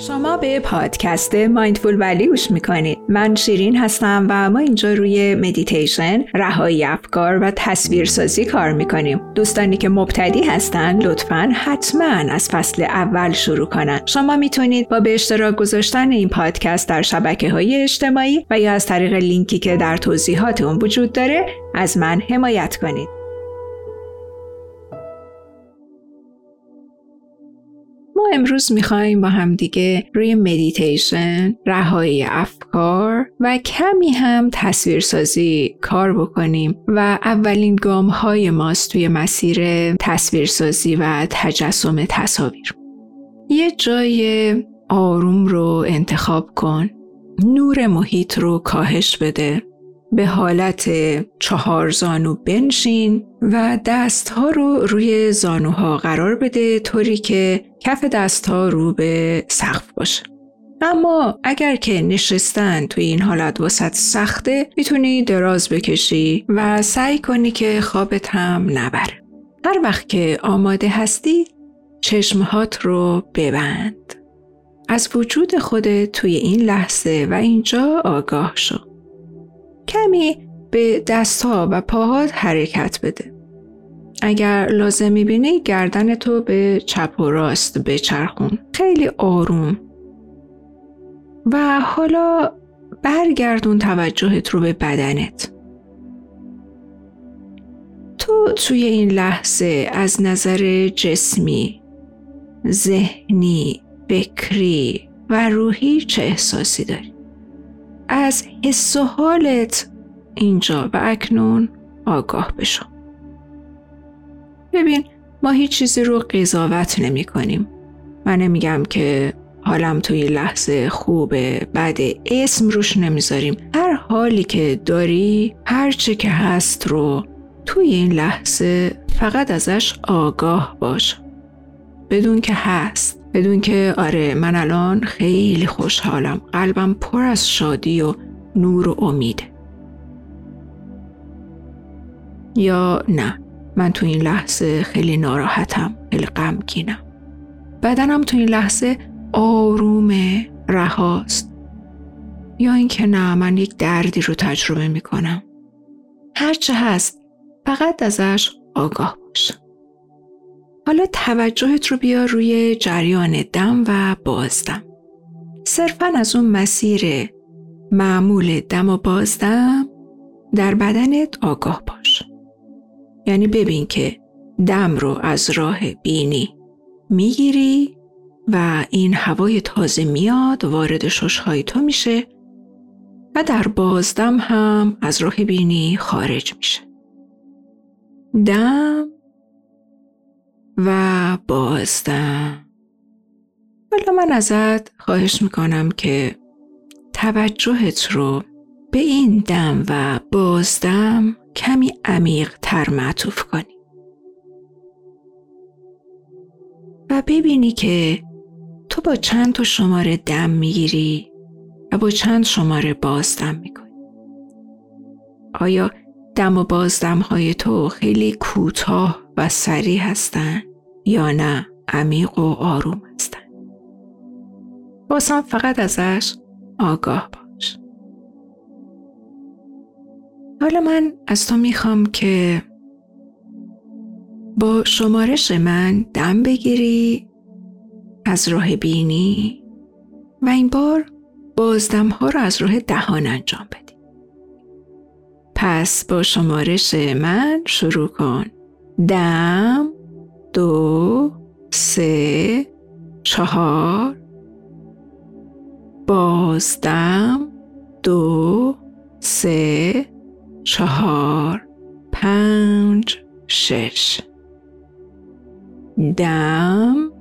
شما به پادکست Mindfully گوش می‌کنید. من شیرین هستم و ما اینجا روی مدیتیشن رهایی افکار و تصویرسازی کار می‌کنیم. دوستانی که مبتدی هستن لطفا حتما از فصل اول شروع کنن. شما می‌تونید با به اشتراک گذاشتن این پادکست در شبکه های اجتماعی و یا از طریق لینکی که در توضیحات اون وجود داره از من حمایت کنید. امروز می‌خوایم با هم دیگه روی مدیتیشن، رهایی افکار و کمی هم تصویرسازی کار بکنیم و اولین گام های ماست توی مسیر تصویرسازی و تجسم تصاویر. یه جای آروم رو انتخاب کن. نور محیط رو کاهش بده. به حالت چهار زانو بنشین و دستها رو روی زانوها قرار بده طوری که کف دستها رو به سقف باشه. اما اگر که نشستن توی این حالت وسط سخته می‌تونی دراز بکشی و سعی کنی که خوابت هم نبره. هر وقت که آماده هستی چشمهات رو ببند. از وجود خودت توی این لحظه و اینجا آگاه شو. کمی به دستها و پاهات حرکت بده. اگر لازم می‌بینی گردن تو به چپ و راست بچرخون. خیلی آروم. و حالا برگردون توجهت رو به بدنت. تو توی این لحظه از نظر جسمی، ذهنی، فکری و روحی چه احساسی داری؟ از حس و حالت اینجا و اکنون آگاه بشو. ببین ما هیچ چیزی رو قضاوت نمی کنیم. من نمیگم که حالم توی لحظه خوبه بعد اسم روش نمی‌ذاریم هر حالی که داری هر چه که هست رو توی این لحظه فقط ازش آگاه باش بدون که هست. بدون که آره من الان خیلی خوشحالم. قلبم پر از شادی و نور و امیده یا نه من تو این لحظه خیلی ناراحتم خیلی غمگینم. بدنم تو این لحظه آرومه رهاست. یا اینکه نه من یک دردی رو تجربه می‌کنم. هرچه هست فقط ازش آگاه باش. حالا توجهت رو بیا روی جریان دم و بازدم. صرفا از اون مسیر معمول دم و بازدم در بدنت آگاه باش. یعنی ببین که دم رو از راه بینی می‌گیری و این هوای تازه میاد وارد ششهای تو میشه و در بازدم هم از راه بینی خارج میشه. دم و بازدم. حالا من ازت خواهش می‌کنم که توجهت رو به این دم و بازدم کمی عمیق تر معطوف کنی. و ببینی که تو با چند تا شماره دم می‌گیری و با چند شماره بازدم می‌کنی. آیا دم و بازدم های تو خیلی کوتاه و سریع هستند یا نه عمیق و آروم هستن بازم فقط ازش آگاه باش حالا من از تو می‌خوام که با شمارش من دم بگیری از راه بینی و این بار بازدم ها رو از راه دهان انجام بدی. پس با شمارش من شروع کن. دم دو سه چهار. بازدم دو سه چهار پنج شش. دم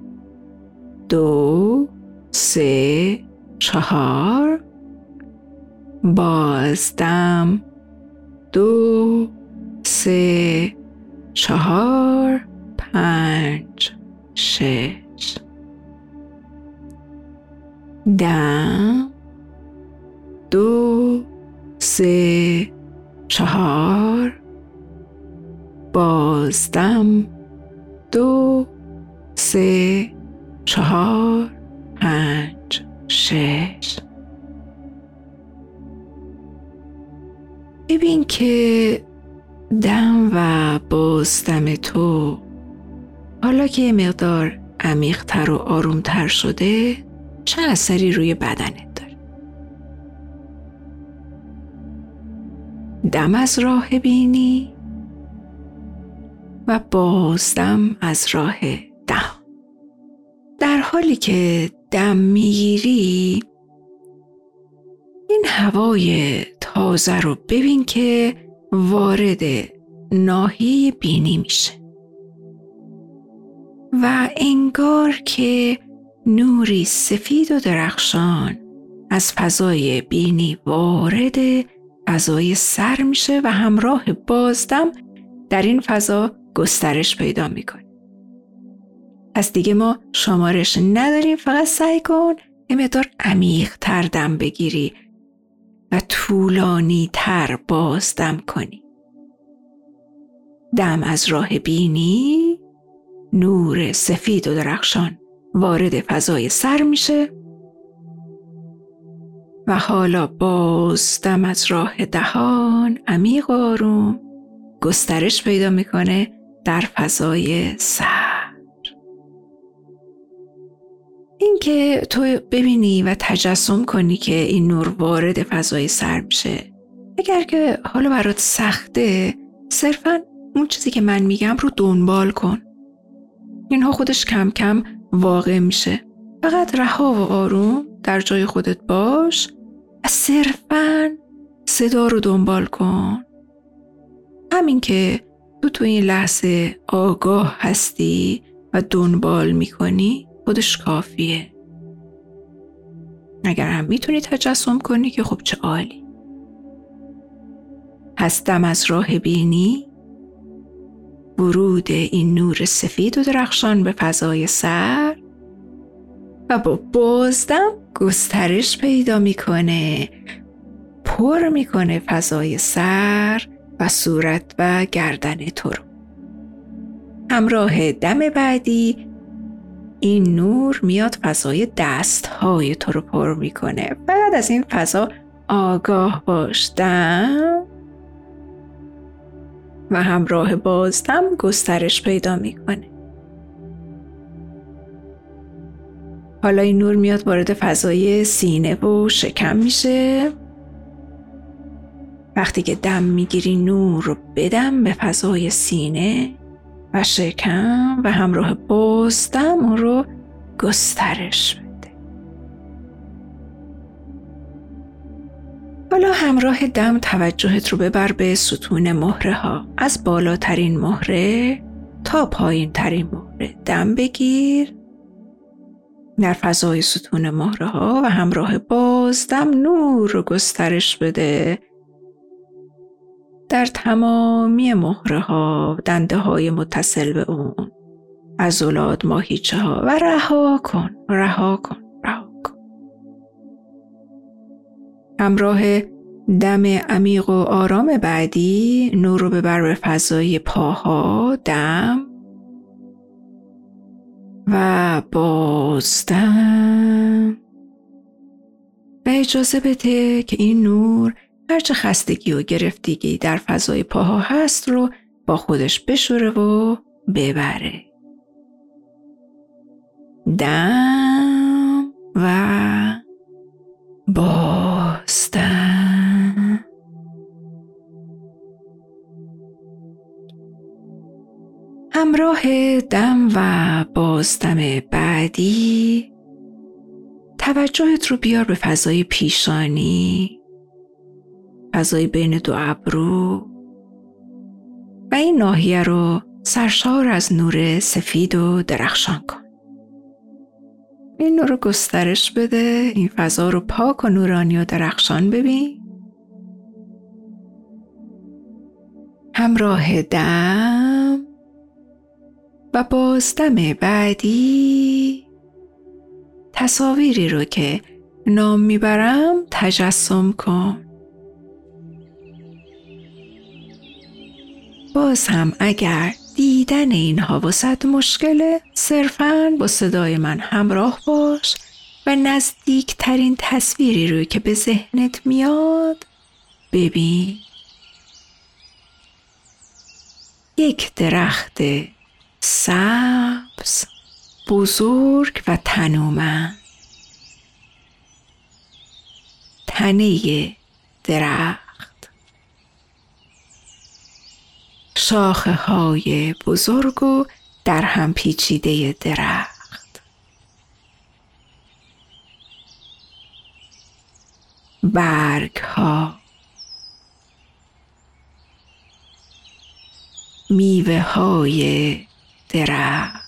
دو سه چهار. بازدم دو سه چهار. پنج شش. دم دو. سه. چهار. بازدم. دو. سه. چهار. پنج شش. ببین که دم و بازدم تو حالا که مقدار عمیقتر و آرومتر شده چه اثری روی بدنت داره. دم از راه بینی و بازدم از راه دهان در حالی که دم می‌گیری این هوای تازه رو ببین که وارد ناحیه بینی میشه. و انگار که نوری سفید و درخشان. از فضای بینی وارد فضای سر میشه و همراه بازدم در این فضا گسترش پیدا می‌کنه. پس دیگه ما شمارش نداریم فقط سعی کن یه مقدار عمیق تر دم بگیری و طولانی تر بازدم کنی. دم از راه بینی نور سفید و درخشان وارد فضای سر میشه و حالا باز دم از راه دهان عمیق آروم گسترش پیدا می‌کنه در فضای سر. اینکه تو ببینی و تجسم کنی که این نور وارد فضای سر میشه اگر که حالا برات سخته صرفا اون چیزی که من میگم رو دنبال کن. اینها خودش کم کم واقع میشه. فقط رها و آروم در جای خودت باش و صرفا صدا رو دنبال کن. همین که تو تو این لحظه آگاه هستی و دنبال می‌کنی خودش کافیه. اگر هم می‌تونی تجسم کنی که خب چه عالی. هستم از راه بینی ورود این نور سفید و درخشان به فضای سر و با بازدم گسترش پیدا می‌کنه پر می‌کنه فضای سر و صورت و گردن تو رو. همراه دم بعدی این نور میاد فضای دست های تو رو پر می‌کنه. بعد از این فضا آگاه باشدم و همراه بازدم گسترش پیدا می‌کنه. حالا این نور میاد وارد فضای سینه و شکم میشه. وقتی که دم می‌گیری نور رو بدم به فضای سینه و شکم و همراه بازدم اون رو گسترش بده حالا همراه دم توجهت رو ببر به ستون مهره ها. از بالاترین مهره تا پایین ترین مهره. دم بگیر. در فضای ستون مهره ها و همراه بازدم نور رو گسترش بده. در تمامی مهره ها دنده های متصل به اون. عضلات ماهیچه ها. و رها کن رها کن. رها کن. همراه دم عمیق و آرام بعدی نور رو ببر به فضای پاها دم. و بازدم و اجازه بده که این نور هرچه خستگی و گرفتگی در فضای پاها هست رو با خودش بشوره و ببره. دم و بازدم همراه دم و بازدم بعدی توجهت رو بیار به فضای پیشانی فضای بین دو ابرو. و این ناحیه رو سرشار از نور سفید و درخشان کن. این نور رو گسترش بده این فضا رو پاک و نورانی و درخشان ببین. همراه دم و بازدم بعدی تصاویری رو که نام می‌برم تجسم کن. باز هم اگر دیدن اینها واسد مشکله. صرفا با صدای من همراه باش و نزدیکترین تصویری رو که به ذهنت میاد ببین. یک درخت سبز بزرگ و تنومند. تنه درخت. شاخه های بزرگ و در هم پیچیده درخت. برگ ها میوه های درخت.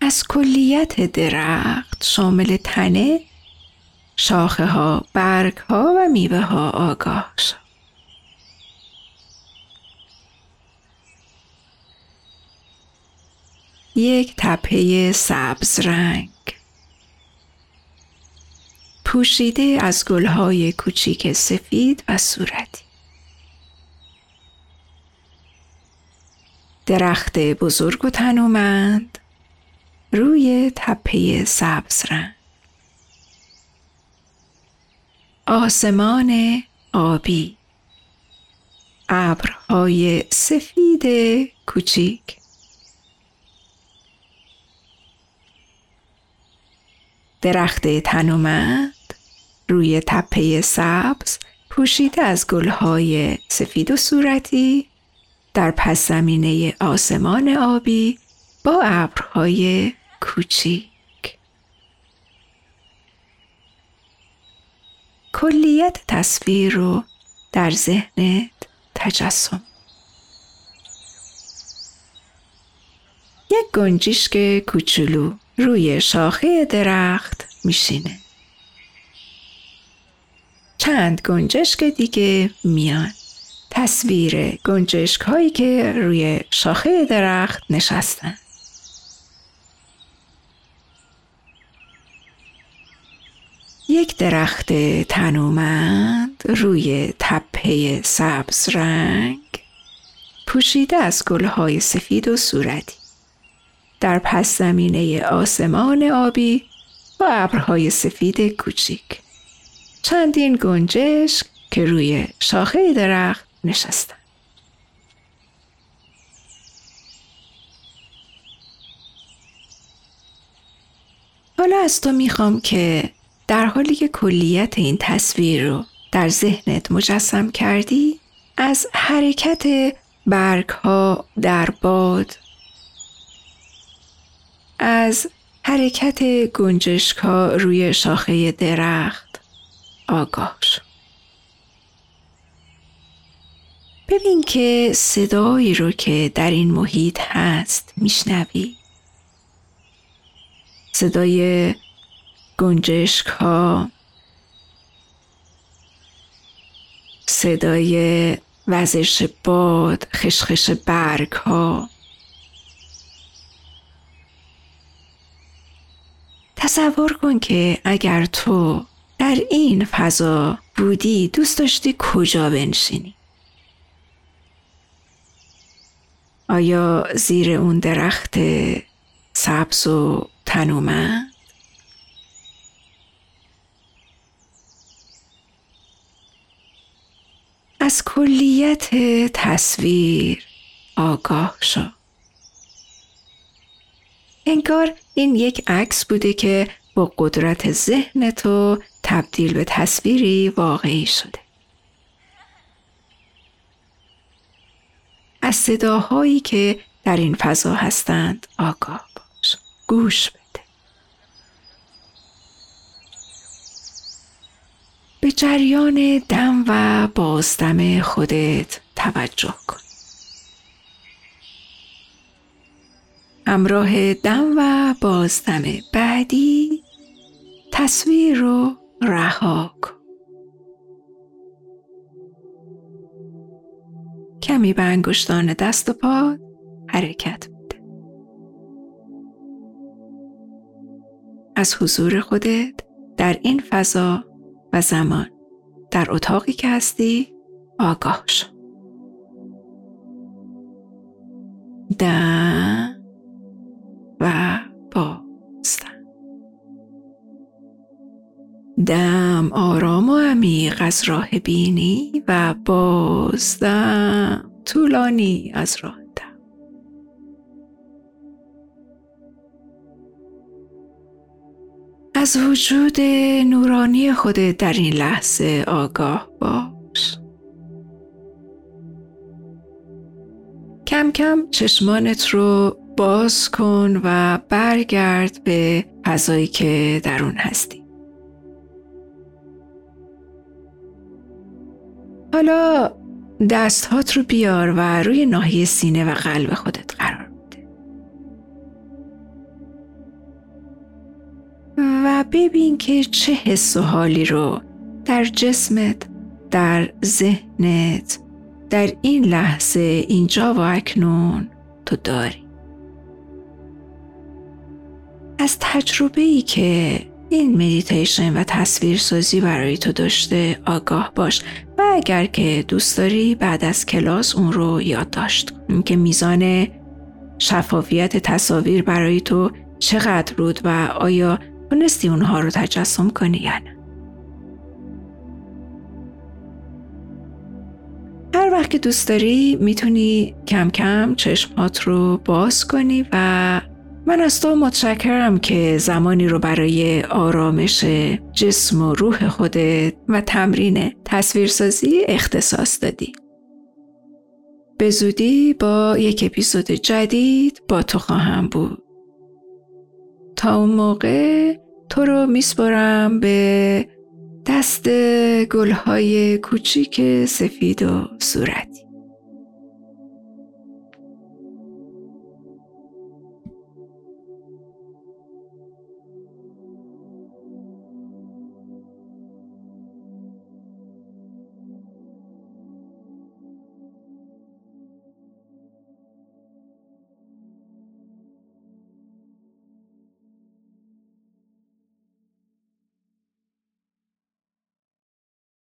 از کلیت درخت شامل تنه شاخه ها، برگ ها و میوه ها آگاه شد. یک تپه سبز رنگ پوشیده از گلهای کوچیک سفید و صورتی. درخت بزرگ و تنومند روی تپه سبز رنگ آسمان آبی. ابرهای سفید کوچیک. درخت تنومند روی تپه سبز پوشیده از گلهای سفید و صورتی. در پس زمینه آسمان آبی با ابرهای کوچیک. کلیت تصویر رو در ذهنت تجسم. یک گنجشک کوچولو روی شاخه درخت میشینه. چند گنجشک دیگه میان. تصویر گنجشک هایی که روی شاخه درخت نشستن. یک درخت تنومند روی تپه سبز رنگ پوشیده از گلهای سفید و صورتی. در پس زمینه آسمان آبی و ابرهای سفید کوچیک. چندین گنجشک که روی شاخه درخت نشستن. حالا از تو می‌خوام که در حالی که کلیت این تصویر رو در ذهنت مجسم کردی از حرکت برگ ها در باد از حرکت گنجشک ها روی شاخه درخت آگاه شو. ببین که صدایی رو که در این محیط هست میشنوی. صدای گنجشک ها صدای وزش باد خشخش برگ ها تصور کن که اگر تو در این فضا بودی دوست داشتی کجا بنشینی؟ آیا زیر اون درخت سبز و تنومند؟ از کلیت تصویر آگاه شو. انگار این یک عکس بوده که با قدرت ذهن تو تبدیل به تصویری واقعی شده. از صداهایی که در این فضا هستند آگاه باش. گوش بده. به جریان دم و بازدم خودت توجه کن. همراه دم و بازدم بعدی تصویر رو رها کن. کمی به انگشتان دست و پا حرکت بده. از حضور خودت در این فضا و زمان. در اتاقی که هستی آگاه شو. دم و بازدم دم آرام و عمیق از راه بینی و بازدم طولانی از راه از وجود نورانی خودت در این لحظه آگاه باش. کم کم چشمانت رو باز کن و برگرد به فضایی که در اون هستی. حالا دستهات رو بیار و روی ناحیه سینه و قلب خودت قرار ببین که چه حس و حالی رو در جسمت در ذهنت در این لحظه اینجا و اکنون تو داری. از تجربه ای که این مدیتیشن و تصویرسازی برای تو داشته آگاه باش و اگر که دوست داری بعد از کلاس اون رو یادداشت کن که میزان شفافیت تصاویر برای تو چقدر بود و آیا تونستی اونها رو تجسم کنی یا نه هر وقت که دوست داری می‌تونی کم کم چشمات رو باز کنی و من از تو متشکرم که زمانی رو برای آرامش جسم و روح خودت و تمرین تصویرسازی اختصاص دادی. به زودی با یک اپیزود جدید با تو خواهم بود. تا اون موقع تو رو میسپرم به دست گلهای کوچیک سفید و صورتی.